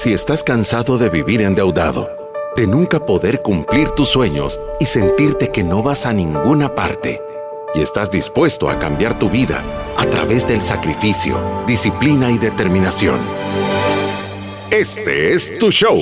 Si estás cansado de vivir endeudado, de nunca poder cumplir tus sueños y sentirte que no vas a ninguna parte, y estás dispuesto a cambiar tu vida a través del sacrificio, disciplina y determinación. Este es tu show.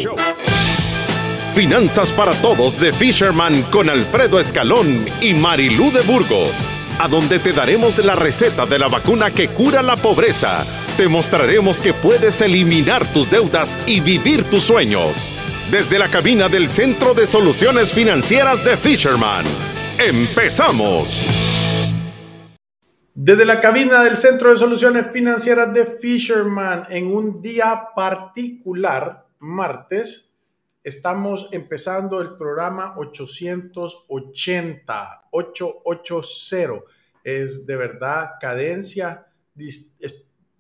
Finanzas para Todos de Fisherman con Alfredo Escalón y Marilú de Burgos, a donde te daremos la receta de la vacuna que cura la pobreza. Te mostraremos que puedes eliminar tus deudas y vivir tus sueños. Desde la cabina del Centro de Soluciones Financieras de Fisherman. ¡Empezamos! Desde la cabina del Centro de Soluciones Financieras de Fisherman, en un día particular, martes, Estamos empezando el programa 880, 880. Es de verdad cadencia,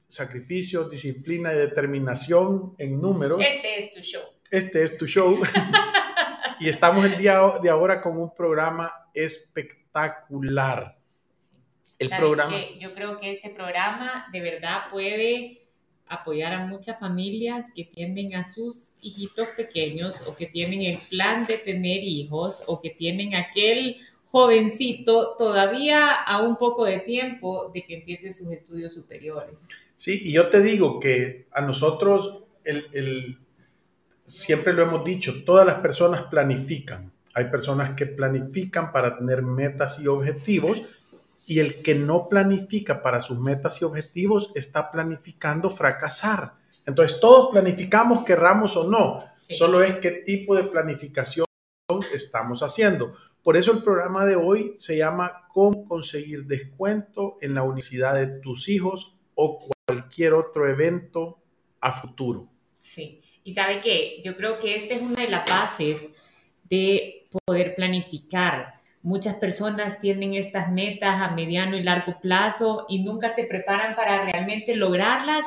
sacrificio, disciplina y determinación en números. Este es tu show. Este es tu show. y estamos el día de ahora con un programa espectacular. El programa. Yo creo que este programa de verdad puede apoyar a muchas familias que tienen a sus hijitos pequeños o que tienen el plan de tener hijos o que tienen aquel jovencito todavía a un poco de tiempo de que empiece sus estudios superiores. Sí, y yo te digo que a nosotros, el, siempre lo hemos dicho, todas las personas planifican. Hay personas que planifican para tener metas y objetivos y el que no planifica para sus metas y objetivos está planificando fracasar. Entonces todos planificamos, querramos o no, solo es qué tipo de planificación estamos haciendo. Por eso el programa de hoy se llama Cómo conseguir descuento en la universidad de tus hijos o cualquier otro evento a futuro. Sí, y sabe qué, yo creo que esta es una de las bases de poder planificar Muchas personas tienen estas metas a mediano y largo plazo y nunca se preparan para realmente lograrlas.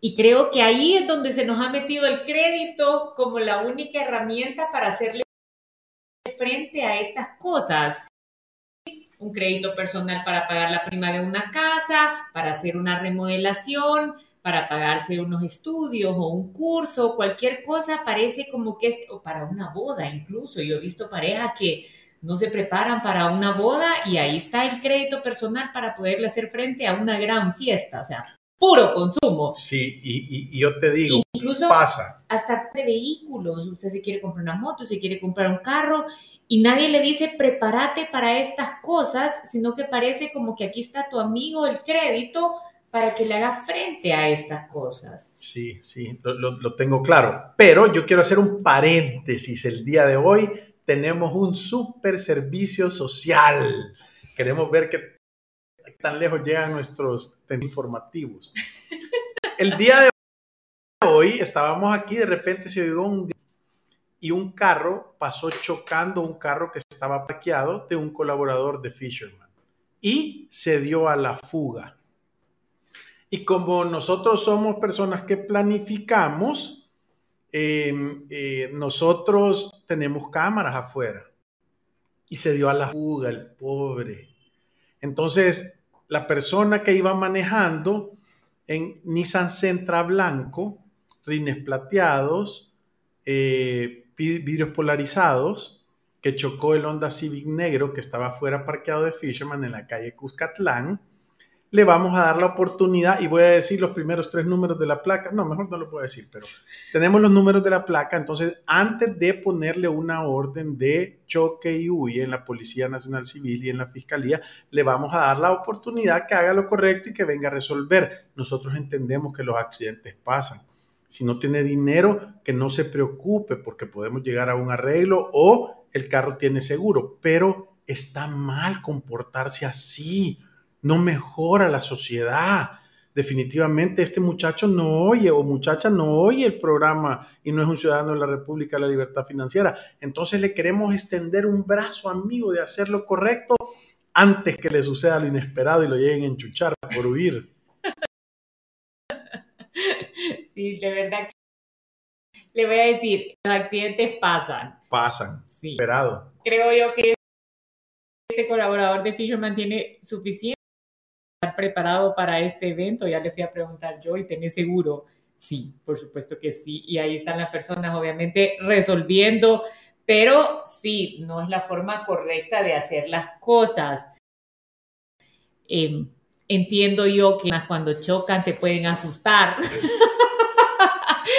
Y creo que ahí es donde se nos ha metido el crédito como la única herramienta para hacerle frente a estas cosas. Un crédito personal para pagar la prima de una casa, para hacer una remodelación, para pagarse unos estudios o un curso, cualquier cosa parece como que es, o para una boda incluso. Yo he visto parejas que no se preparan para una boda y ahí está el crédito personal para poderle hacer frente a una gran fiesta, o sea, puro consumo. Sí, y, yo te digo, incluso pasa. Hasta de vehículos, usted se quiere comprar una moto, se quiere comprar un carro y nadie le dice prepárate para estas cosas, sino que parece como que aquí está tu amigo el crédito para que le haga frente a estas cosas. Sí, sí, lo, lo tengo claro. Pero yo quiero hacer un paréntesis el día de hoy tenemos un super servicio social. Queremos ver qué tan lejos llegan nuestros informativos. El día de hoy estábamos aquí, de repente se oyó un y un carro pasó chocando un carro que estaba parqueado de un colaborador de Fisherman y se dio a la fuga. Y como nosotros somos personas que planificamos, Em, eh, nosotros tenemos cámaras afuera y se dio a la fuga el pobre. Entonces, la persona que iba manejando en Nissan Sentra blanco, rines plateados, eh, vidrios polarizados, que chocó el Honda Civic negro que estaba fuera parqueado de Fisherman en la calle Cuscatlán, le vamos a dar la oportunidad y voy a decir los primeros tres números de la placa. No, mejor no lo puedo decir, pero tenemos los números de la placa. Entonces, antes de ponerle una orden de choque y huye en la Policía Nacional Civil y en la Fiscalía, le vamos a dar la oportunidad que haga lo correcto y que venga a resolver. Nosotros entendemos que los accidentes pasan. Si no tiene dinero, que no se preocupe porque podemos llegar a un arreglo o el carro tiene seguro, pero está mal comportarse así no mejora la sociedad. Definitivamente este muchacho no oye o muchacha no oye el programa y no es un ciudadano de la República de la Libertad Financiera. Entonces le queremos extender un brazo amigo de hacer lo correcto antes que le suceda lo inesperado y lo lleguen a enchuchar por huir. Sí, de verdad. Le voy a decir, los accidentes pasan. Pasan, sí. esperado. Creo yo que este colaborador de Fisherman tiene suficiente preparado para este evento, ya le fui a preguntar yo y tenés seguro. Sí, por supuesto que sí. Y ahí están las personas, obviamente, resolviendo, pero sí, no es la forma correcta de hacer las cosas. Em, entiendo yo que cuando chocan se pueden asustar.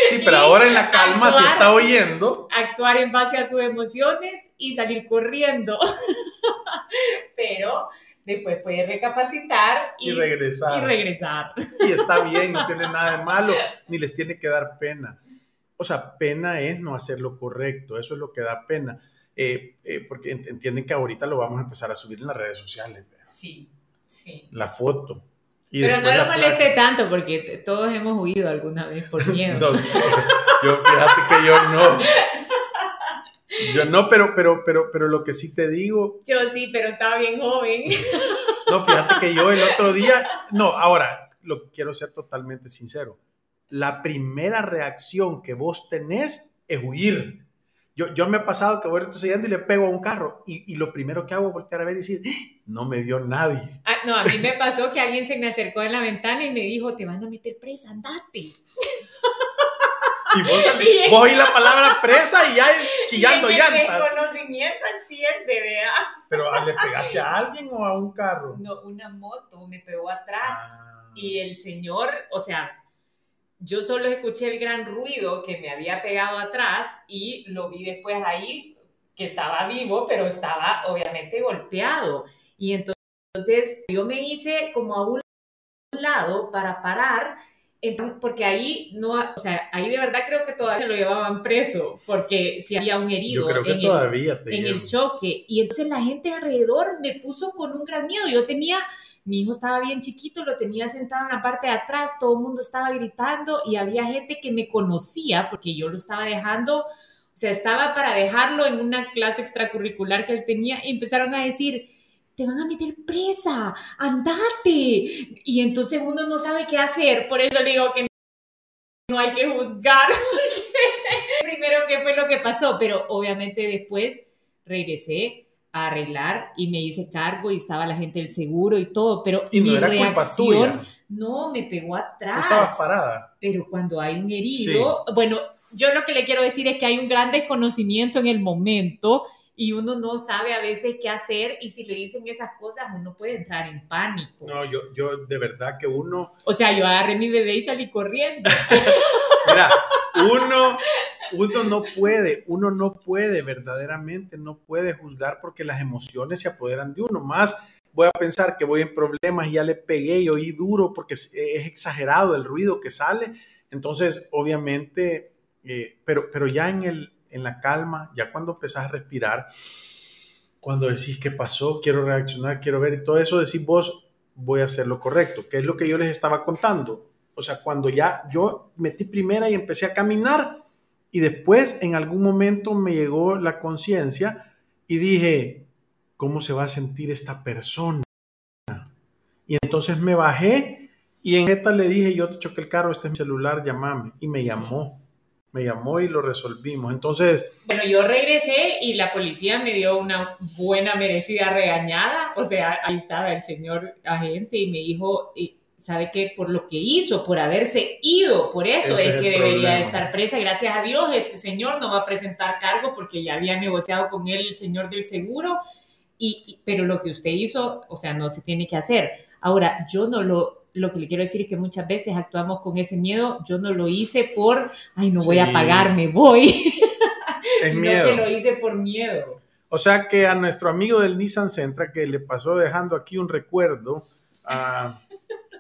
Sí, pero ahora en la calma se está oyendo. Actuar en base a sus emociones y salir corriendo. pero después puede recapacitar y, regresar. Y regresar. Y está bien, no tiene nada de malo, ni les tiene que dar pena. O sea, pena es no hacer lo correcto, eso es lo que da pena. Eh, eh, porque entienden que ahorita lo vamos a empezar a subir en las redes sociales. Sí, sí. La foto. Pero no lo moleste tanto porque todos hemos huido alguna vez por miedo. no, yo fíjate que yo no. Yo no, pero, pero, pero, pero lo que sí te digo. Yo sí, pero estaba bien joven. No, fíjate que yo el otro día, no, ahora, lo quiero ser totalmente sincero. La primera reacción que vos tenés es huir. Yo, yo me he pasado que voy retrocediendo y le pego a un carro y, y, lo primero que hago es voltear a ver y decir, ¡Ah! no me vio nadie. Ah, no, a mí me pasó que alguien se me acercó en la ventana y me dijo, te van a meter presa, andate. Y vos, vos oí la palabra presa y ya chillando y llantas. El conocimiento entiende, vea. ¿Pero le pegaste a alguien o a un carro? No, una moto me pegó atrás. Ah. Y el señor, o sea, yo solo escuché el gran ruido que me había pegado atrás y lo vi después ahí que estaba vivo, pero estaba obviamente golpeado. Y entonces yo me hice como a un lado para parar porque ahí no, o sea, ahí de verdad creo que todavía lo llevaban preso, porque si había un herido en, el, en el choque. Y entonces la gente alrededor me puso con un gran miedo. Yo tenía, mi hijo estaba bien chiquito, lo tenía sentado en la parte de atrás, todo el mundo estaba gritando y había gente que me conocía porque yo lo estaba dejando, o sea, estaba para dejarlo en una clase extracurricular que él tenía y empezaron a decir, te van a meter presa, andate. Y entonces uno no sabe qué hacer. Por eso digo que no hay que juzgar. Primero, qué fue lo que pasó, pero obviamente después regresé a arreglar y me hice cargo y estaba la gente del seguro y todo, pero y no mi reacción no me pegó atrás. Estaba parada. Pero cuando hay un herido, bueno, yo lo que le quiero decir es que hay un gran desconocimiento en el momento y uno no sabe a veces qué hacer y si le dicen esas cosas uno puede entrar en pánico. No, yo, yo de verdad que uno... O sea, yo agarré mi bebé y salí corriendo. Mira, uno, uno no puede, uno no puede verdaderamente, no puede juzgar porque las emociones se apoderan de uno. Más voy a pensar que voy en problemas y ya le pegué y oí duro porque es, exagerado el ruido que sale. Entonces, obviamente, eh, pero, pero ya en el, en la calma, ya cuando empezás a respirar, cuando decís qué pasó, quiero reaccionar, quiero ver y todo eso, decís vos, voy a hacer lo correcto, que es lo que yo les estaba contando. O sea, cuando ya yo metí primera y empecé a caminar y después en algún momento me llegó la conciencia y dije, ¿cómo se va a sentir esta persona? Y entonces me bajé y en esta le dije, yo te choqué el carro, este es mi celular, llamame. Y me llamó me llamó y lo resolvimos. Entonces... Bueno, yo regresé y la policía me dio una buena merecida regañada. O sea, ahí estaba el señor agente y me dijo, ¿sabe qué? Por lo que hizo, por haberse ido, por eso es, que debería estar presa. Gracias a Dios, este señor no va a presentar cargo porque ya había negociado con él el señor del seguro. Y, pero lo que usted hizo, o sea, no se tiene que hacer. Ahora, yo no lo lo que le quiero decir es que muchas veces actuamos con ese miedo. Yo no lo hice por, ay, no voy a pagar, me voy. Es sino miedo. que lo hice por miedo. O sea que a nuestro amigo del Nissan Centra, que le pasó dejando aquí un recuerdo a,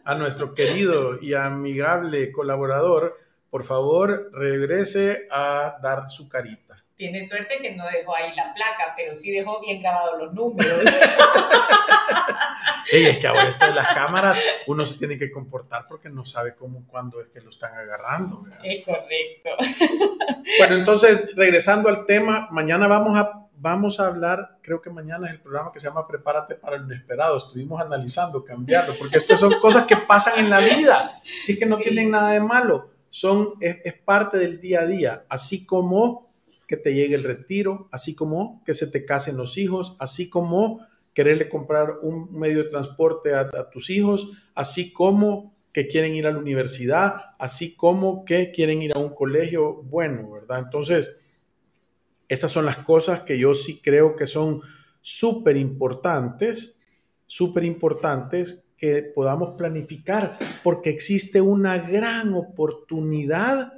a nuestro querido y amigable colaborador, por favor regrese a dar su carita. Tiene suerte que no dejó ahí la placa, pero sí dejó bien grabados los números. es que ahora esto de las cámaras, uno se tiene que comportar porque no sabe cómo, cuándo es que lo están agarrando. Es correcto. Bueno, entonces, regresando al tema, mañana vamos a, vamos a hablar, creo que mañana es el programa que se llama Prepárate para lo inesperado. Estuvimos analizando, cambiarlo, porque estas son cosas que pasan en la vida, sí que no tienen nada de malo, son, es, es parte del día a día, así como que te llegue el retiro, así como que se te casen los hijos, así como quererle comprar un medio de transporte a, tus hijos, así como que quieren ir a la universidad, así como que quieren ir a un colegio bueno, ¿verdad? Entonces, estas son las cosas que yo sí creo que son súper importantes, súper importantes que podamos planificar, porque existe una gran oportunidad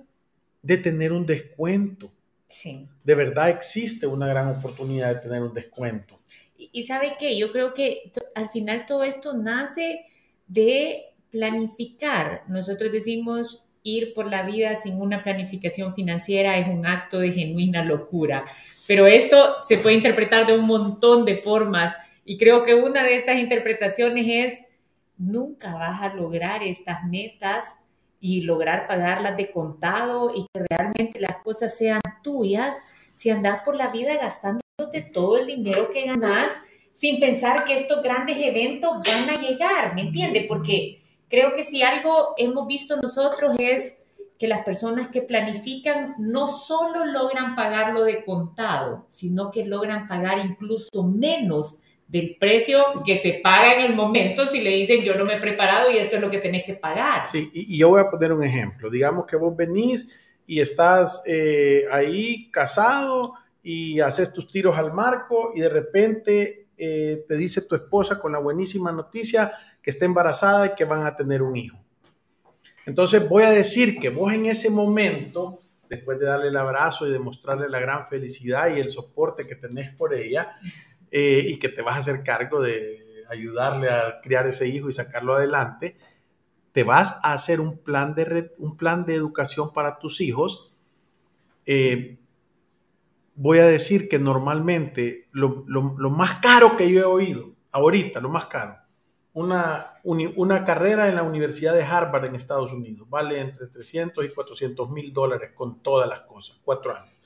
de tener un descuento. Sí. De verdad existe una gran oportunidad de tener un descuento. Y, sabe qué, yo creo que al final todo esto nace de planificar. Nosotros decimos ir por la vida sin una planificación financiera es un acto de genuina locura. Pero esto se puede interpretar de un montón de formas y creo que una de estas interpretaciones es nunca vas a lograr estas metas y lograr pagarlas de contado y que realmente las cosas sean tuyas si andas por la vida gastándote todo el dinero que ganas sin pensar que estos grandes eventos van a llegar, ¿me entiendes? Porque creo que si algo hemos visto nosotros es que las personas que planifican no solo logran pagarlo de contado, sino que logran pagar incluso menos del precio que se paga en el momento si le dicen yo no me he preparado y esto es lo que tenés que pagar. Sí, y, yo voy a poner un ejemplo. Digamos que vos venís y estás eh, ahí casado y haces tus tiros al marco y de repente eh, te dice tu esposa con la buenísima noticia que está embarazada y que van a tener un hijo. Entonces voy a decir que vos en ese momento, después de darle el abrazo y demostrarle la gran felicidad y el soporte que tenés por ella, eh, y que te vas a hacer cargo de ayudarle a criar ese hijo y sacarlo adelante, te vas a hacer un plan de, un plan de educación para tus hijos. Eh, voy a decir que normalmente lo, más caro que yo he oído, ahorita, lo más caro, una, una carrera en la Universidad de Harvard en Estados Unidos vale entre 300 y 400 mil dólares con todas las cosas, cuatro años.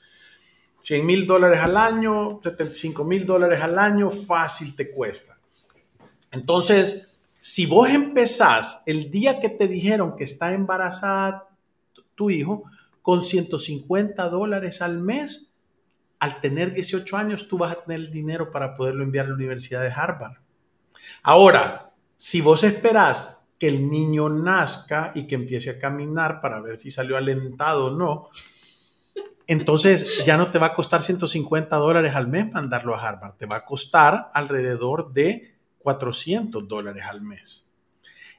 100 mil dólares al año, 75 mil dólares al año, fácil te cuesta. Entonces, si vos empezás el día que te dijeron que está embarazada tu hijo, con 150 dólares al mes, al tener 18 años, tú vas a tener el dinero para poderlo enviar a la Universidad de Harvard. Ahora, si vos esperás que el niño nazca y que empiece a caminar para ver si salió alentado o no, entonces ya no te va a costar 150 dólares al mes mandarlo a Harvard, te va a costar alrededor de 400 dólares al mes.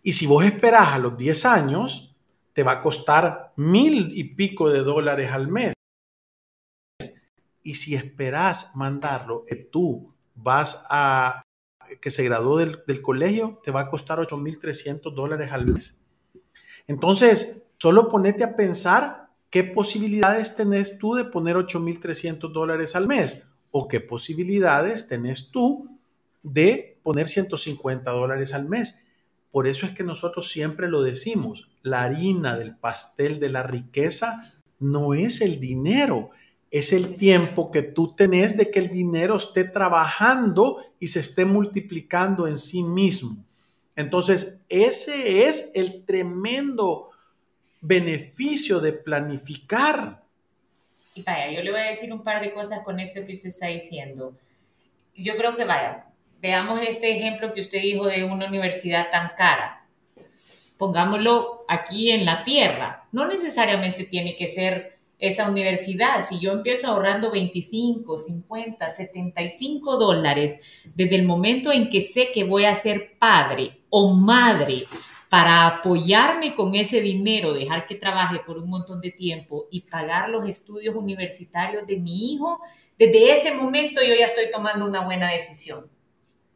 Y si vos esperás a los 10 años, te va a costar mil y pico de dólares al mes. Y si esperás mandarlo, que tú vas a que se graduó del, del colegio, te va a costar 8.300 dólares al mes. Entonces, solo ponete a pensar ¿qué posibilidades tenés tú de poner 8.300 dólares al mes? ¿O qué posibilidades tenés tú de poner 150 dólares al mes? Por eso es que nosotros siempre lo decimos, la harina del pastel de la riqueza no es el dinero, es el tiempo que tú tenés de que el dinero esté trabajando y se esté multiplicando en sí mismo. Entonces, ese es el tremendo beneficio de planificar. Y vaya, yo le voy a decir un par de cosas con esto que usted está diciendo. Yo creo que vaya, veamos este ejemplo que usted dijo de una universidad tan cara. Pongámoslo aquí en la tierra. No necesariamente tiene que ser esa universidad. Si yo empiezo ahorrando 25, 50, 75 dólares desde el momento en que sé que voy a ser padre o madre para apoyarme con ese dinero, dejar que trabaje por un montón de tiempo y pagar los estudios universitarios de mi hijo, desde ese momento yo ya estoy tomando una buena decisión,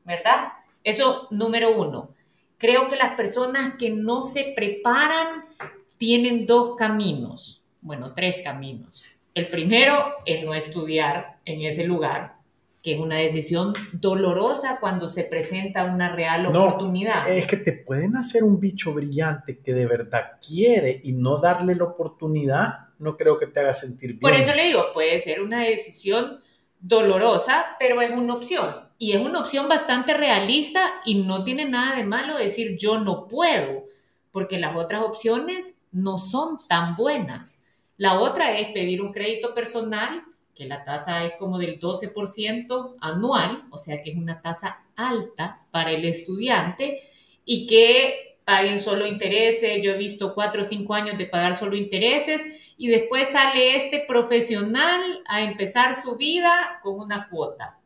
¿verdad? Eso número uno. Creo que las personas que no se preparan tienen dos caminos, bueno, tres caminos. El primero es no estudiar en ese lugar, que es una decisión dolorosa cuando se presenta una real oportunidad. Es que te pueden hacer un bicho brillante que de verdad quiere y no darle la oportunidad, no creo que te haga sentir bien. Por eso le digo, puede ser una decisión dolorosa, pero es una opción. Y es una opción bastante realista y no tiene nada de malo decir yo no puedo, porque las otras opciones no son tan buenas. La otra es pedir un crédito personal que la tasa es como del 12% anual, o sea que es una tasa alta para el estudiante y que paguen solo intereses, yo he visto cuatro o cinco años de pagar solo intereses y después sale este profesional a empezar su vida con una cuota.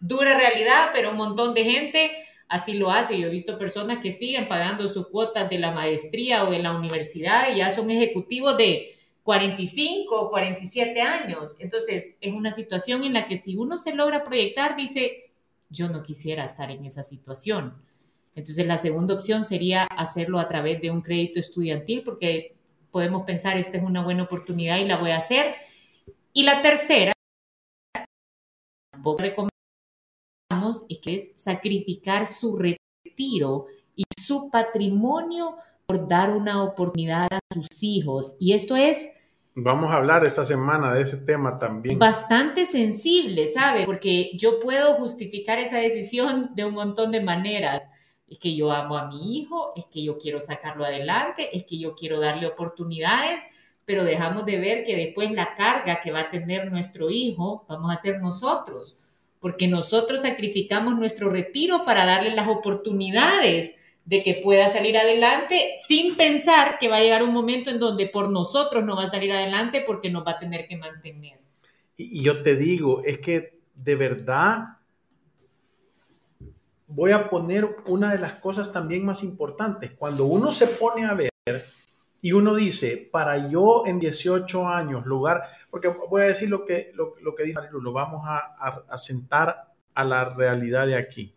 Dura realidad, pero un montón de gente así lo hace. Yo he visto personas que siguen pagando sus cuotas de la maestría o de la universidad y ya son ejecutivos de 45 o 47 años. Entonces, es una situación en la que si uno se logra proyectar, dice, yo no quisiera estar en esa situación. Entonces, la segunda opción sería hacerlo a través de un crédito estudiantil, porque podemos pensar, esta es una buena oportunidad y la voy a hacer. Y la tercera, recomendamos, es que es sacrificar su retiro y su patrimonio por dar una oportunidad a sus hijos. Y esto es... Vamos a hablar esta semana de ese tema también. Bastante sensible, ¿sabe? Porque yo puedo justificar esa decisión de un montón de maneras. Es que yo amo a mi hijo, es que yo quiero sacarlo adelante, es que yo quiero darle oportunidades, pero dejamos de ver que después la carga que va a tener nuestro hijo vamos a ser nosotros, porque nosotros sacrificamos nuestro retiro para darle las oportunidades de que pueda salir adelante sin pensar que va a llegar un momento en donde por nosotros no va a salir adelante porque nos va a tener que mantener. Y, yo te digo, es que de verdad voy a poner una de las cosas también más importantes. Cuando uno se pone a ver y uno dice, para yo en 18 años, lugar, porque voy a decir lo que, lo, que dijo Marilu, lo vamos a, a sentar a la realidad de aquí.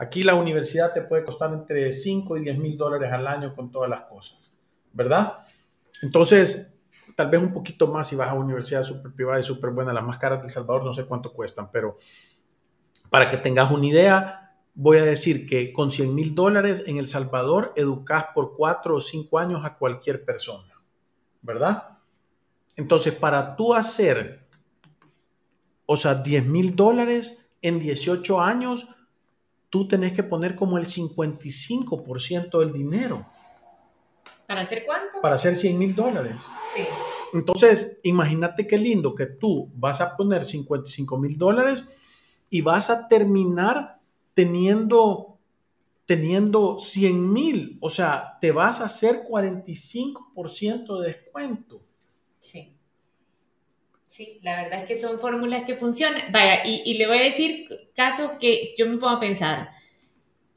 Aquí la universidad te puede costar entre 5 y 10 mil dólares al año con todas las cosas, ¿verdad? Entonces, tal vez un poquito más si vas a universidad súper privada y súper buena. Las más caras de El Salvador no sé cuánto cuestan, pero para que tengas una idea, voy a decir que con 100 mil dólares en El Salvador educas por 4 o 5 años a cualquier persona, ¿verdad? Entonces, para tú hacer, o sea, 10 mil dólares en 18 años, tú tenés que poner como el 55% del dinero. ¿Para hacer cuánto? Para hacer 100 mil dólares. Sí. Entonces, imagínate qué lindo que tú vas a poner 55 mil dólares y vas a terminar teniendo, teniendo 100 mil. O sea, te vas a hacer 45% de descuento. Sí. Sí, la verdad es que son fórmulas que funcionan. Vaya, y, le voy a decir casos que yo me pongo a pensar.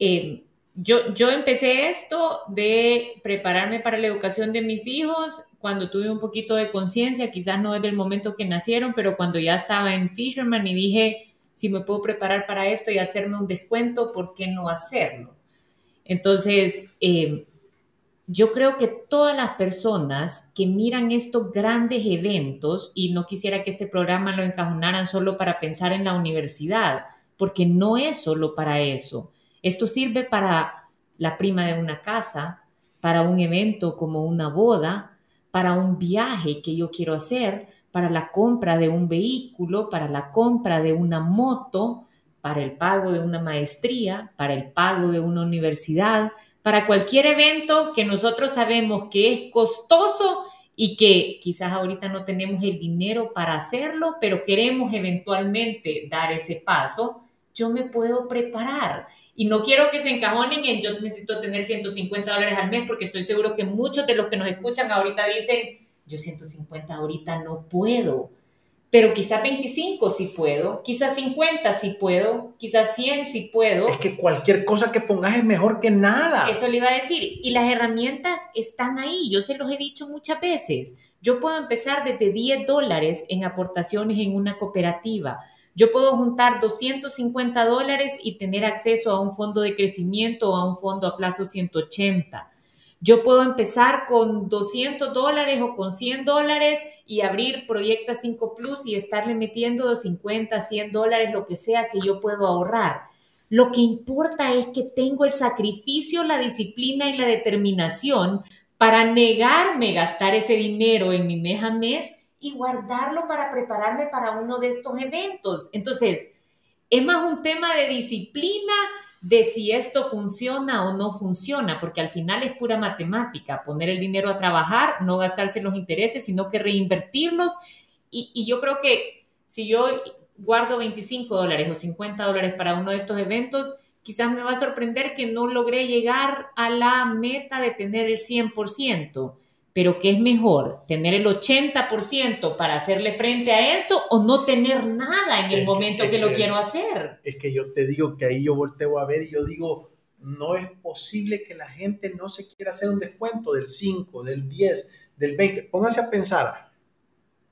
Eh, yo, yo empecé esto de prepararme para la educación de mis hijos cuando tuve un poquito de conciencia, quizás no desde el momento que nacieron, pero cuando ya estaba en Fisherman y dije, si me puedo preparar para esto y hacerme un descuento, ¿por qué no hacerlo? Entonces, eh, yo creo que todas las personas que miran estos grandes eventos, y no quisiera que este programa lo encajonaran solo para pensar en la universidad, porque no es solo para eso. Esto sirve para la prima de una casa, para un evento como una boda, para un viaje que yo quiero hacer, para la compra de un vehículo, para la compra de una moto, para el pago de una maestría, para el pago de una universidad, para cualquier evento que nosotros sabemos que es costoso y que quizás ahorita no tenemos el dinero para hacerlo, pero queremos eventualmente dar ese paso, yo me puedo preparar. Y no quiero que se encajonen en yo necesito tener 150 dólares al mes, porque estoy seguro que muchos de los que nos escuchan ahorita dicen, yo 150 ahorita no puedo pero quizás 25 si puedo, quizás 50 si puedo, quizás 100 si puedo. Es que cualquier cosa que pongas es mejor que nada. Eso le iba a decir. Y las herramientas están ahí, yo se los he dicho muchas veces. Yo puedo empezar desde 10 dólares en aportaciones en una cooperativa. Yo puedo juntar 250 dólares y tener acceso a un fondo de crecimiento o a un fondo a plazo 180. Yo puedo empezar con 200 dólares o con 100 dólares y abrir Proyecta 5 Plus y estarle metiendo 50, 100 dólares, lo que sea que yo puedo ahorrar. Lo que importa es que tengo el sacrificio, la disciplina y la determinación para negarme gastar ese dinero en mi mes a mes y guardarlo para prepararme para uno de estos eventos. Entonces, es más un tema de disciplina, de si esto funciona o no funciona, porque al final es pura matemática, poner el dinero a trabajar, no gastarse los intereses, sino que reinvertirlos. Y, yo creo que si yo guardo 25 dólares o 50 dólares para uno de estos eventos, quizás me va a sorprender que no logré llegar a la meta de tener el 100%, pero ¿qué es mejor? ¿Tener el 80% para hacerle frente a esto o no tener nada en el momento que, lo quiero hacer? Es que yo te digo que ahí yo volteo a ver y yo digo, no es posible que la gente no se quiera hacer un descuento del 5, del 10, del 20. Pónganse a pensar,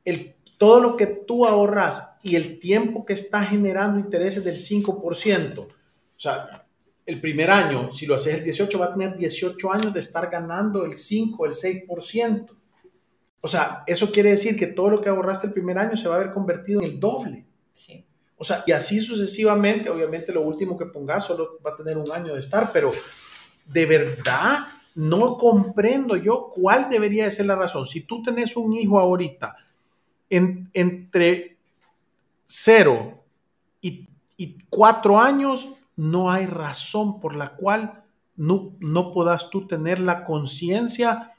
el, todo lo que tú ahorras y el tiempo que está generando intereses del 5%, o sea, el primer año, si lo haces el 18, va a tener 18 años de estar ganando el 5, el 6%. O sea, eso quiere decir que todo lo que ahorraste el primer año se va a ver convertido en el doble. Sí. O sea, y así sucesivamente, obviamente lo último que pongas solo va a tener un año de estar, pero de verdad no comprendo yo cuál debería de ser la razón. Si tú tenés un hijo ahorita en, entre 0 y, y 4 años, no hay razón por la cual no, no puedas tú tener la conciencia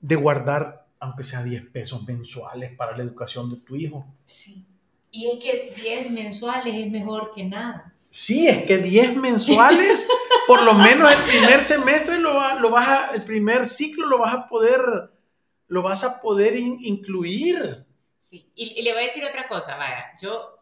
de guardar, aunque sea 10 pesos mensuales para la educación de tu hijo. Sí. Y es que 10 mensuales es mejor que nada. Sí, es que 10 mensuales, por lo menos el primer semestre lo, lo vas a, el primer ciclo lo vas a poder, lo vas a poder incluir. Sí, y, y, le voy a decir otra cosa, vaya, yo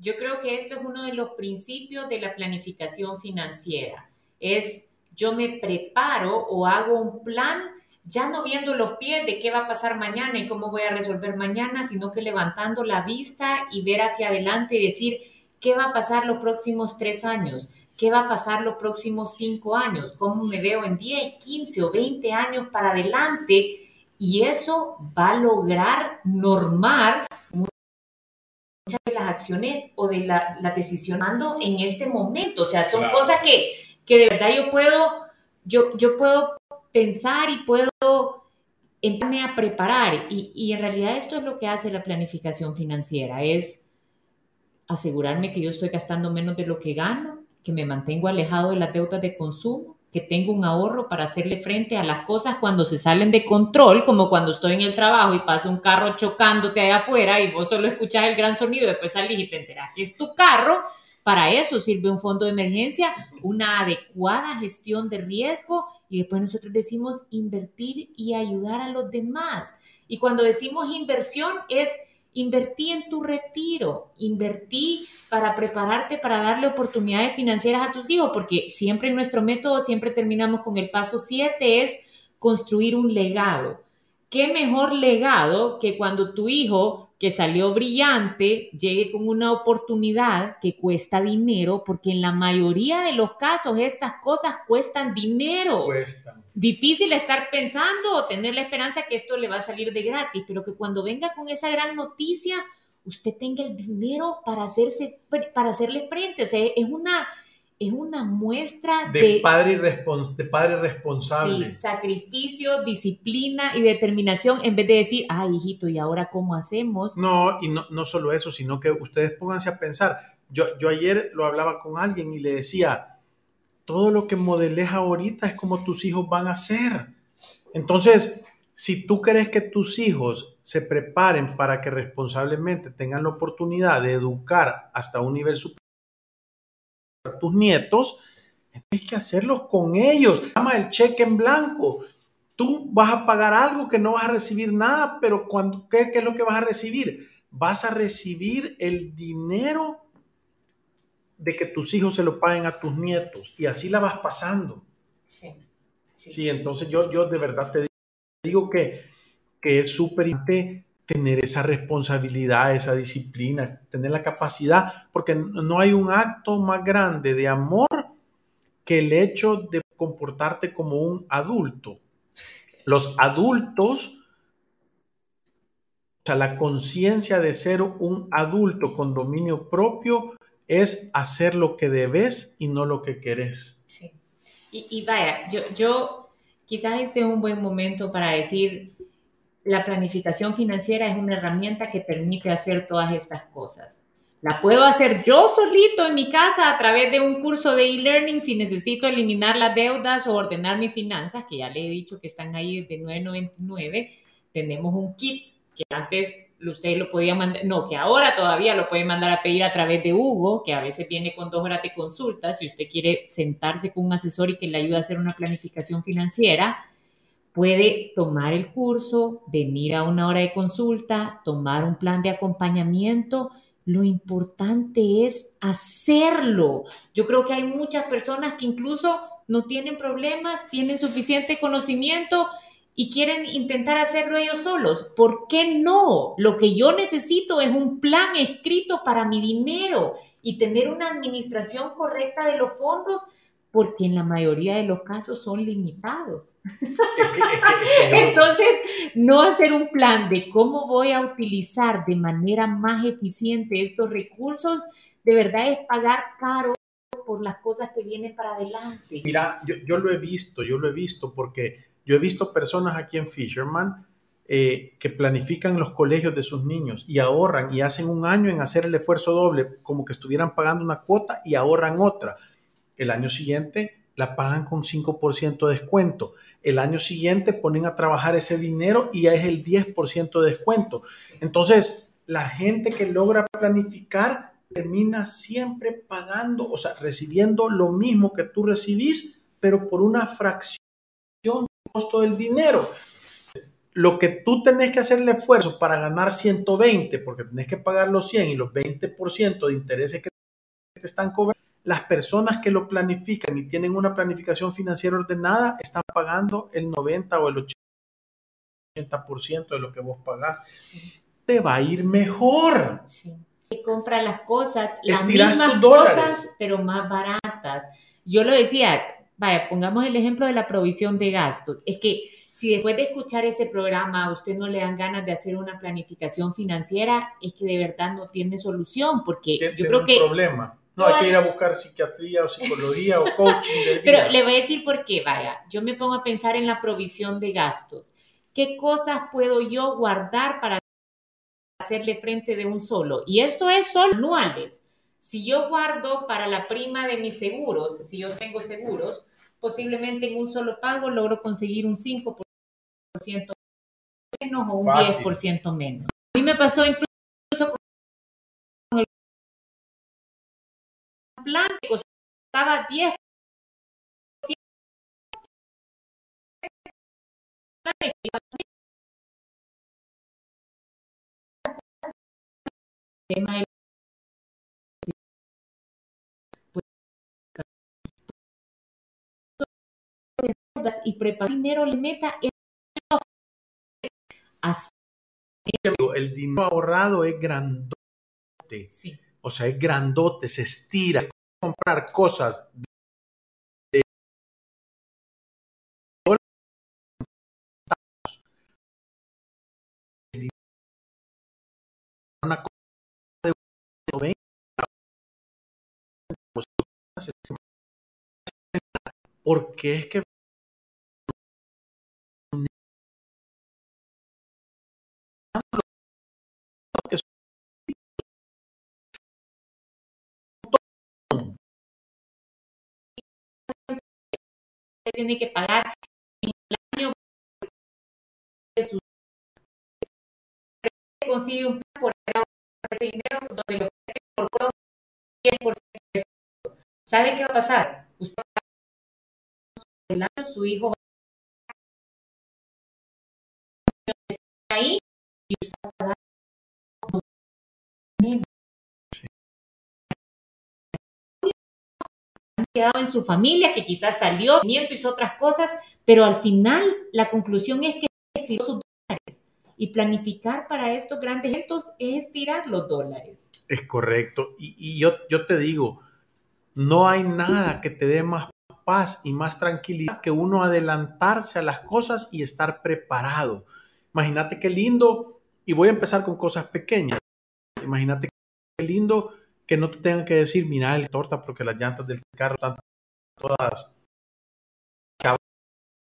yo creo que esto es uno de los principios de la planificación financiera. Es yo me preparo o hago un plan ya no viendo los pies de qué va a pasar mañana y cómo voy a resolver mañana, sino que levantando la vista y ver hacia adelante y decir qué va a pasar los próximos tres años, qué va a pasar los próximos cinco años, cómo me veo en 10, 15 o 20 años para adelante. Y eso va a lograr normar las acciones o de la, la decisión en este momento. O sea, son cosas que, que de verdad yo puedo, yo, yo puedo pensar y puedo empezarme a preparar. Y, y en realidad esto es lo que hace la planificación financiera, es asegurarme que yo estoy gastando menos de lo que gano, que me mantengo alejado de las deudas de consumo, que tengo un ahorro para hacerle frente a las cosas cuando se salen de control, como cuando estoy en el trabajo y pasa un carro chocándote allá afuera y vos solo escuchas el gran sonido después salís y te enteras que es tu carro. Para eso sirve un fondo de emergencia, una adecuada gestión de riesgo y después nosotros decimos invertir y ayudar a los demás. Y cuando decimos inversión es Invertí en tu retiro, invertí para prepararte para darle oportunidades financieras a tus hijos, porque siempre en nuestro método, siempre terminamos con el paso 7, es construir un legado. ¿Qué mejor legado que cuando tu hijo que salió brillante llegue con una oportunidad que cuesta dinero, porque en la mayoría de los casos estas cosas cuestan dinero. Cuestan. Difícil estar pensando o tener la esperanza que esto le va a salir de gratis, pero que cuando venga con esa gran noticia, usted tenga el dinero para, hacerse, para hacerle frente. O sea, es una es una muestra de, padre, de padre responsable. Sí, sacrificio, disciplina y determinación en vez de decir, ay, hijito, ¿y ahora cómo hacemos? No, y no, no solo eso, sino que ustedes pónganse a pensar. Yo, yo ayer lo hablaba con alguien y le decía, todo lo que modeles ahorita es como tus hijos van a ser. Entonces, si tú crees que tus hijos se preparen para que responsablemente tengan la oportunidad de educar hasta un nivel superior, tus nietos, tienes que hacerlos con ellos. Llama el cheque en blanco. Tú vas a pagar algo que no vas a recibir nada, pero cuando, ¿qué, es lo que vas a recibir? Vas a recibir el dinero de que tus hijos se lo paguen a tus nietos y así la vas pasando. Sí. Sí, entonces yo, yo de verdad te digo que, que es súper importante tener esa responsabilidad, esa disciplina, tener la capacidad, porque no hay un acto más grande de amor que el hecho de comportarte como un adulto. Los adultos, o sea, la conciencia de ser un adulto con dominio propio es hacer lo que debes y no lo que querés. Sí. Y, y vaya, yo, yo quizás este es un buen momento para decir, la planificación financiera es una herramienta que permite hacer todas estas cosas. La puedo hacer yo solito en mi casa a través de un curso de e-learning si necesito eliminar las deudas o ordenar mis finanzas, que ya le he dicho que están ahí de 9.99. Tenemos un kit que antes usted lo podía mandar, no, que ahora todavía lo puede mandar a pedir a través de Hugo, que a veces viene con dos horas de consulta, si usted quiere sentarse con un asesor y que le ayude a hacer una planificación financiera, puede tomar el curso, venir a una hora de consulta, tomar un plan de acompañamiento. Lo importante es hacerlo. Yo creo que hay muchas personas que incluso no tienen problemas, tienen suficiente conocimiento y quieren intentar hacerlo ellos solos. ¿Por qué no? Lo que yo necesito es un plan escrito para mi dinero y tener una administración correcta de los fondos porque en la mayoría de los casos son limitados. Entonces, no hacer un plan de cómo voy a utilizar de manera más eficiente estos recursos, de verdad es pagar caro por las cosas que vienen para adelante. Mira, yo, yo lo he visto, yo lo he visto porque yo he visto personas aquí en Fisherman eh, que planifican los colegios de sus niños y ahorran y hacen un año en hacer el esfuerzo doble, como que estuvieran pagando una cuota y ahorran otra. El año siguiente la pagan con 5% de descuento. El año siguiente ponen a trabajar ese dinero y ya es el 10% de descuento. Entonces, la gente que logra planificar termina siempre pagando, o sea, recibiendo lo mismo que tú recibís, pero por una fracción costo del dinero. Lo que tú tenés que hacer el esfuerzo para ganar 120, porque tenés que pagar los 100 y los 20% de intereses que te están cobrando, las personas que lo planifican y tienen una planificación financiera ordenada están pagando el 90 o el 80% de lo que vos pagás. Te va a ir mejor. Sí. Compra las cosas, las mismas cosas, pero más baratas. Yo lo decía, vaya, pongamos el ejemplo de la provisión de gastos. Es que si después de escuchar ese programa a usted no le dan ganas de hacer una planificación financiera, es que de verdad no tiene solución, porque yo creo que... problema. No, hay que ir a buscar psiquiatría o psicología o coaching. Pero le voy a decir por qué, vaya, yo me pongo a pensar en la provisión de gastos. ¿Qué cosas puedo yo guardar para hacerle frente de un solo? Y esto es solo anuales. Si yo guardo para la prima de mis seguros, si yo tengo seguros, posiblemente en un solo pago logro conseguir un 5% menos o un 10% menos. A mí me pasó incluso plan que costaba 10 tema y prepara dinero le meta El dinero ahorrado es grandote. O sea, es grandote, se estira. Comprar cosas de una cosa de porque es que tiene que pagar el año de su consigue un plan por dinero donde le ofrece por pronto 10% de ¿Sabe qué va a pasar? Usted el año su hijo va a ahí y usted va a pagar quedado en su familia, que quizás salió, hizo otras cosas, pero al final la conclusión es que estiró sus dólares. Y planificar para estos grandes eventos es estirar los dólares. Es correcto. Y, yo, yo te digo, no hay nada que te dé más paz y más tranquilidad que uno adelantarse a las cosas y estar preparado. Imagínate qué lindo, y voy a empezar con cosas pequeñas. Imagínate qué lindo que no te tengan que decir, mira el torta porque las llantas del carro están todas.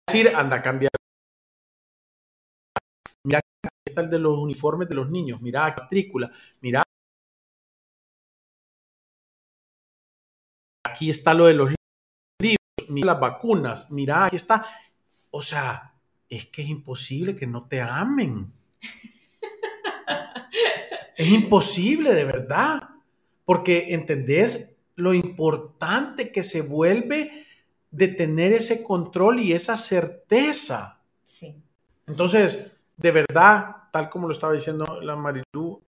decir, anda a cambiar. Mira, aquí está el de los uniformes de los niños, mira la matrícula, mira. Aquí está lo de los libros, mira las vacunas, mira, aquí está. O sea, es que es imposible que no te amen. Es imposible, de verdad, porque entendés lo importante que se vuelve de tener ese control y esa certeza. Sí. Entonces, de verdad, tal como lo estaba diciendo la Marilú,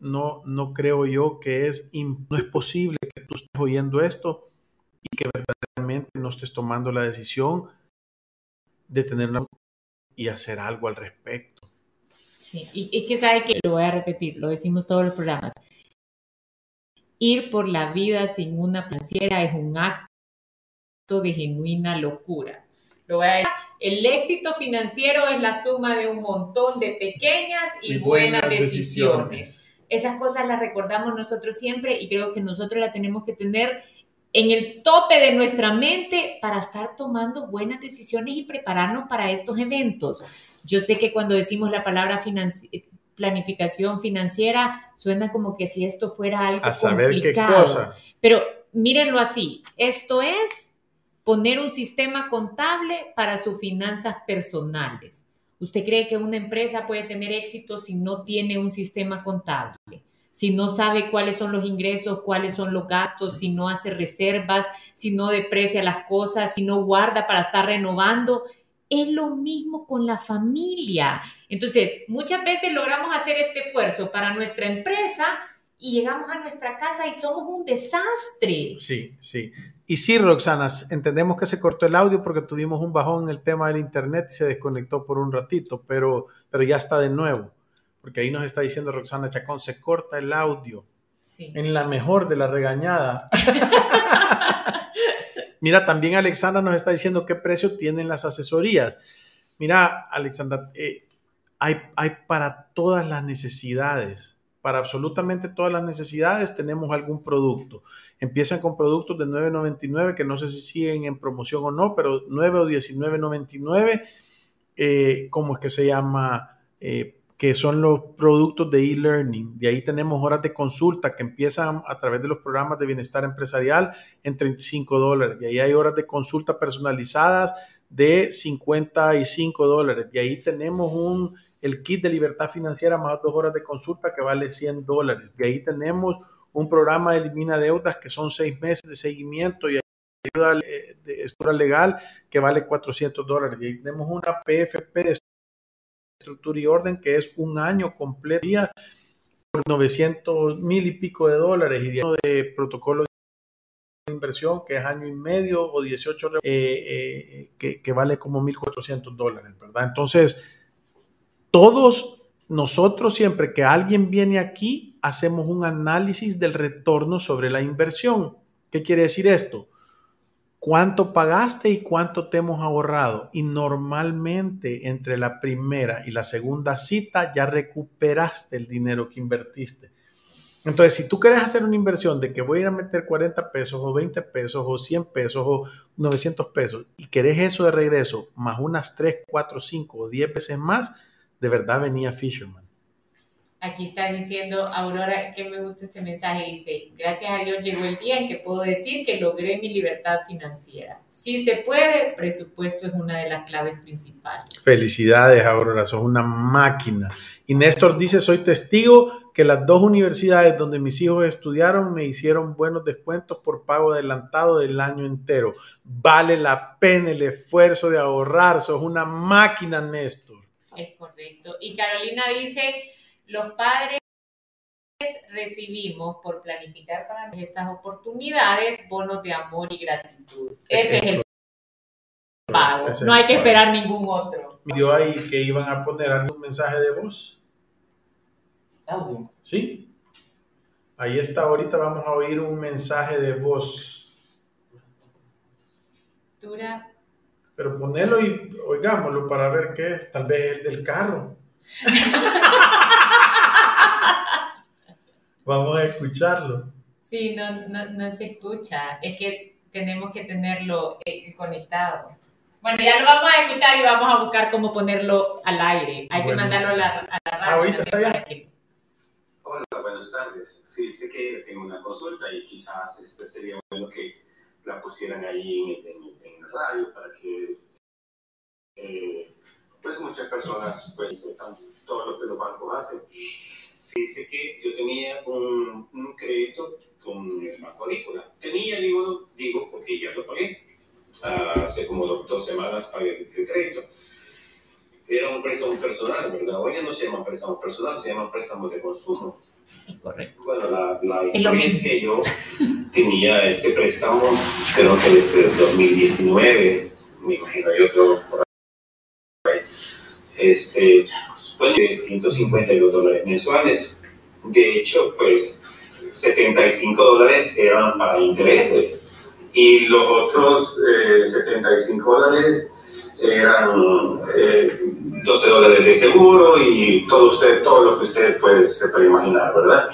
no, no creo yo que es, no es posible que tú estés oyendo esto y que verdaderamente no estés tomando la decisión de tener una y hacer algo al respecto. Sí, y es que sabe que lo voy a repetir, lo decimos todos los programas. Ir por la vida sin una financiera es un acto de genuina locura. Lo voy a decir. El éxito financiero es la suma de un montón de pequeñas y, buenas, decisiones. Esas cosas las recordamos nosotros siempre y creo que nosotros las tenemos que tener en el tope de nuestra mente para estar tomando buenas decisiones y prepararnos para estos eventos. Yo sé que cuando decimos la palabra planificación financiera suena como que si esto fuera algo a saber complicado. Qué cosa. Pero mírenlo así, esto es poner un sistema contable para sus finanzas personales. ¿Usted cree que una empresa puede tener éxito si no tiene un sistema contable? Si no sabe cuáles son los ingresos, cuáles son los gastos, si no hace reservas, si no deprecia las cosas, si no guarda para estar renovando. Es lo mismo con la familia. Entonces, muchas veces logramos hacer este esfuerzo para nuestra empresa y llegamos a nuestra casa y somos un desastre. Sí, sí. Y sí, Roxana, entendemos que se cortó el audio porque tuvimos un bajón en el tema del internet y se desconectó por un ratito, pero, pero ya está de nuevo. Porque ahí nos está diciendo Roxana Chacón, se corta el audio. Sí. En la mejor de la regañada. Mira, también Alexandra nos está diciendo qué precio tienen las asesorías. Mira, Alexandra, eh, hay, hay para todas las necesidades para absolutamente todas las necesidades tenemos algún producto. Empiezan con productos de 9.99 que no sé si siguen en promoción o no, pero 9 o 19.99, eh, ¿cómo es que se llama? Eh, que son los productos de e-learning. De ahí tenemos horas de consulta que empiezan a través de los programas de bienestar empresarial en 35 dólares. De ahí hay horas de consulta personalizadas de 55 dólares. De ahí tenemos un el kit de libertad financiera más dos horas de consulta que vale 100 dólares. De ahí tenemos un programa de elimina deudas que son seis meses de seguimiento y ayuda de estructura legal que vale 400 dólares. Y ahí tenemos una PFP de estructura y orden que es un año completo por 900 mil y pico de dólares y de protocolo de inversión que es año y medio o 18 eh, eh, que, vale como 1.400 dólares, ¿verdad? Entonces, todos nosotros siempre que alguien viene aquí, hacemos un análisis del retorno sobre la inversión. ¿Qué quiere decir esto? ¿Cuánto pagaste y cuánto te hemos ahorrado? Y normalmente entre la primera y la segunda cita ya recuperaste el dinero que invertiste. Entonces, si tú quieres hacer una inversión de que voy a ir a meter 40 pesos o 20 pesos o 100 pesos o 900 pesos y querés eso de regreso más unas 3, 4, 5 o 10 veces más, de verdad venía Fisherman. Aquí está diciendo Aurora que me gusta este mensaje. Dice, gracias a Dios llegó el día en que puedo decir que logré mi libertad financiera. Si se puede, presupuesto es una de las claves principales. Felicidades, Aurora, sos una máquina. Y Néstor dice, soy testigo que las dos universidades donde mis hijos estudiaron me hicieron buenos descuentos por pago adelantado del año entero. Vale la pena el esfuerzo de ahorrar, sos una máquina, Néstor. Es correcto. Y Carolina dice, los padres recibimos por planificar para estas oportunidades bonos de amor y gratitud. Ese es el pago. No hay que esperar ningún otro. ¿Vio ahí que iban a poner algún mensaje de voz? ¿Sí? Ahí está, ahorita vamos a oír un mensaje de voz. Dura pero ponelo y oigámoslo para ver qué es. Tal vez el del carro. Vamos a escucharlo. Sí, no, no, no, se escucha. Es que tenemos que tenerlo eh, conectado. Bueno, ya lo vamos a escuchar y vamos a buscar cómo ponerlo al aire. Hay que mandarlo a la, a la radio. Ahorita está ya. Hola, buenas tardes. Fíjese que tengo una consulta y quizás este sería bueno que la pusieran ahí en, en, el radio para que eh, pues muchas personas pues sepan todo lo que los bancos hacen. Dice que yo tenía un, un crédito con el Banco Agrícola. Tenía, digo, digo, porque ya lo pagué. hace como dos, semanas pagué el, crédito. Era un préstamo personal, ¿verdad? Hoy ya no se llama préstamo personal, se llama préstamo de consumo. Es correcto. Bueno, la, la historia es, que yo tenía este préstamo, creo que desde 2019, me imagino yo creo por ahí, este, bueno, de 152 dólares mensuales. De hecho, pues 75 dólares eran para intereses y los otros 75 eh, dólares eran 12 eh, dólares de seguro y todo usted todo lo que usted puede, se puede imaginar, ¿verdad?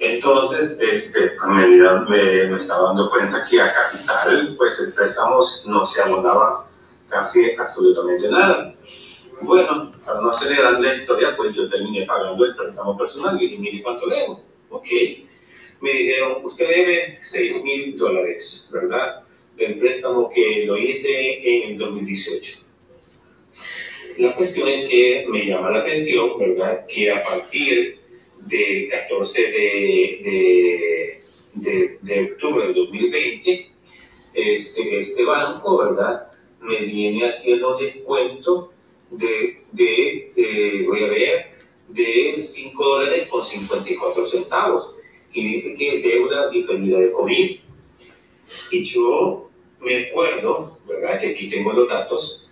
Entonces, este, a medida me, me estaba dando cuenta que a capital, pues el préstamo no se abonaba casi absolutamente nada. Bueno, para no acelerar la historia, pues yo terminé pagando el préstamo personal y dije, mire cuánto debo. Ok. Me dijeron, usted debe 6 mil dólares, ¿verdad? Del préstamo que lo hice en el 2018. La cuestión es que me llama la atención, ¿verdad? Que a partir del 14 de, de, de, octubre del 2020, este, este banco, ¿verdad? Me viene haciendo descuento de, de, voy a ver, de 5 dólares con 54 centavos. Y dice que deuda diferida de COVID. Y yo me acuerdo, ¿verdad? Que aquí tengo los datos,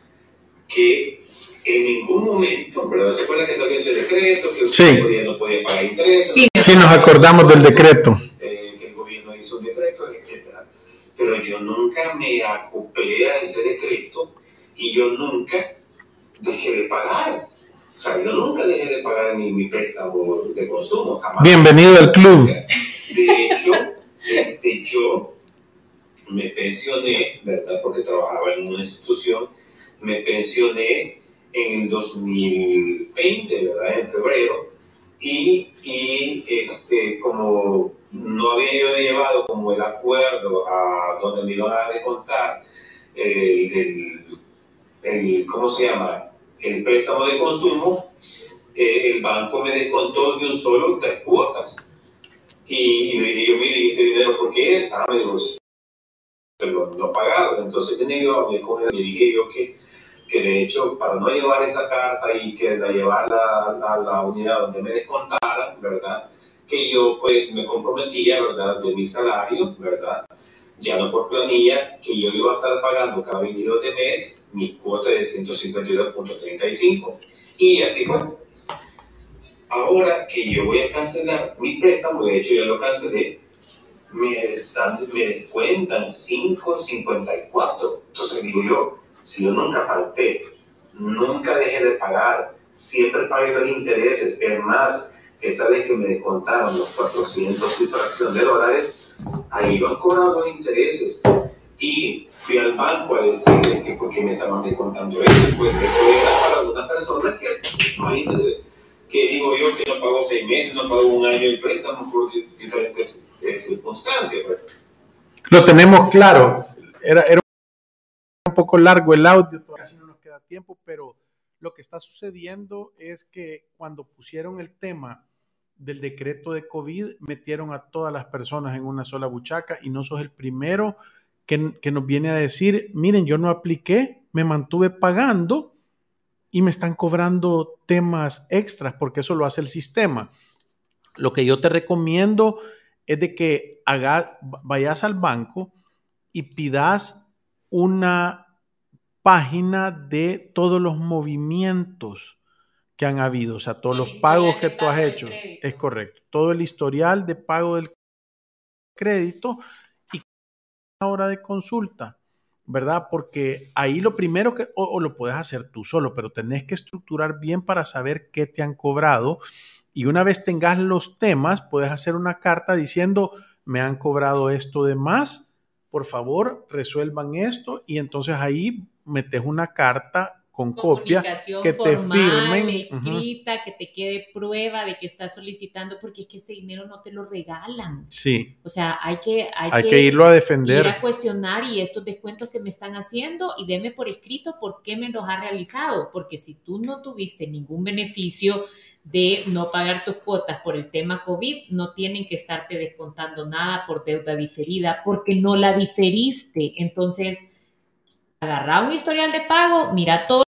que en ningún momento, ¿verdad? ¿Se acuerda que salió ese decreto? Que usted podía, no podía pagar intereses. Sí, sí, nos acordamos del decreto. Eh, que el gobierno hizo un decreto, etc. Pero yo nunca me acoplé a ese decreto y yo nunca dejé de pagar. O sea, yo nunca dejé de pagar mi, mi préstamo de consumo, jamás. Bienvenido al club. De hecho, este, yo me pensioné, ¿verdad? Porque trabajaba en una institución, me pensioné en el 2020, ¿verdad? En febrero. Y, y este, como no había yo llevado como el acuerdo a donde me iban a descontar el, el, el ¿cómo se llama? el préstamo de consumo, eh, el banco me descontó de un solo tres cuotas. Y, le dije mire, este dinero por qué es? Ah, me dijo, pero no pagado. Entonces vine yo, hablé con él y dije yo que, que de hecho, para no llevar esa carta y que la llevar a la, unidad donde me descontaran, ¿verdad? Que yo pues me comprometía, ¿verdad? De mi salario, ¿verdad? Ya no por planilla, que yo iba a estar pagando cada 22 de mes mi cuota de 152.35. Y así fue. Ahora que yo voy a cancelar mi préstamo, de hecho ya lo cancelé, me, me descuentan 5.54. Entonces digo yo, si yo nunca falté, nunca dejé de pagar, siempre pagué los intereses, es más, esa vez que me descontaron los 400 y fracción de dólares, ahí van cobrando intereses. Y fui al banco a decirle que por qué me estaban descontando eso, pues eso era para una persona que, imagínense, que digo yo que no pagó seis meses, no pagó un año el préstamo por diferentes eh, circunstancias. Pues. Lo tenemos claro. Era, era un poco largo el audio, casi no nos queda tiempo, pero lo que está sucediendo es que cuando pusieron el tema del decreto de COVID metieron a todas las personas en una sola buchaca y no sos el primero que, que, nos viene a decir, miren, yo no apliqué, me mantuve pagando y me están cobrando temas extras porque eso lo hace el sistema. Lo que yo te recomiendo es de que haga, vayas al banco y pidas una página de todos los movimientos que han habido, o sea, todos los pagos que tú has hecho. Es correcto. Todo el historial de pago del crédito y la hora de consulta, ¿verdad? Porque ahí lo primero que, o, lo puedes hacer tú solo, pero tenés que estructurar bien para saber qué te han cobrado. Y una vez tengas los temas, puedes hacer una carta diciendo, me han cobrado esto de más, por favor, resuelvan esto. Y entonces ahí metes una carta con copia, que te firmen, escrita, que te quede prueba de que estás solicitando, porque es que este dinero no te lo regalan. Sí. O sea, hay que, hay, que, irlo a defender. Ir a cuestionar y estos descuentos que me están haciendo y deme por escrito por qué me los ha realizado, porque si tú no tuviste ningún beneficio de no pagar tus cuotas por el tema COVID, no tienen que estarte descontando nada por deuda diferida porque no la diferiste. Entonces, agarra un historial de pago, mira todos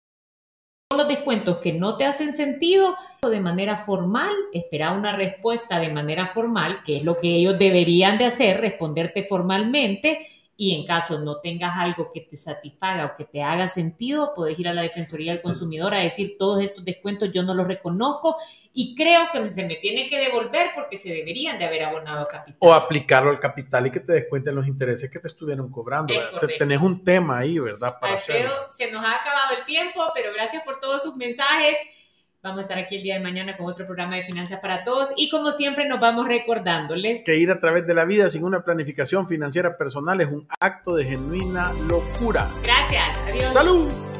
los descuentos que no te hacen sentido de manera formal, espera una respuesta de manera formal, que es lo que ellos deberían de hacer, responderte formalmente y en caso no tengas algo que te satisfaga o que te haga sentido, puedes ir a la Defensoría del Consumidor a decir todos estos descuentos yo no los reconozco y creo que se me tiene que devolver porque se deberían de haber abonado capital. O aplicarlo al capital y que te descuenten los intereses que te estuvieron cobrando. tenés un tema ahí, ¿verdad? Para Alfredo, se nos ha acabado el tiempo, pero gracias por todos sus mensajes. Vamos a estar aquí el día de mañana con otro programa de Finanzas para Todos y como siempre nos vamos recordándoles que ir a través de la vida sin una planificación financiera personal es un acto de genuina locura. Gracias. Adiós. Salud.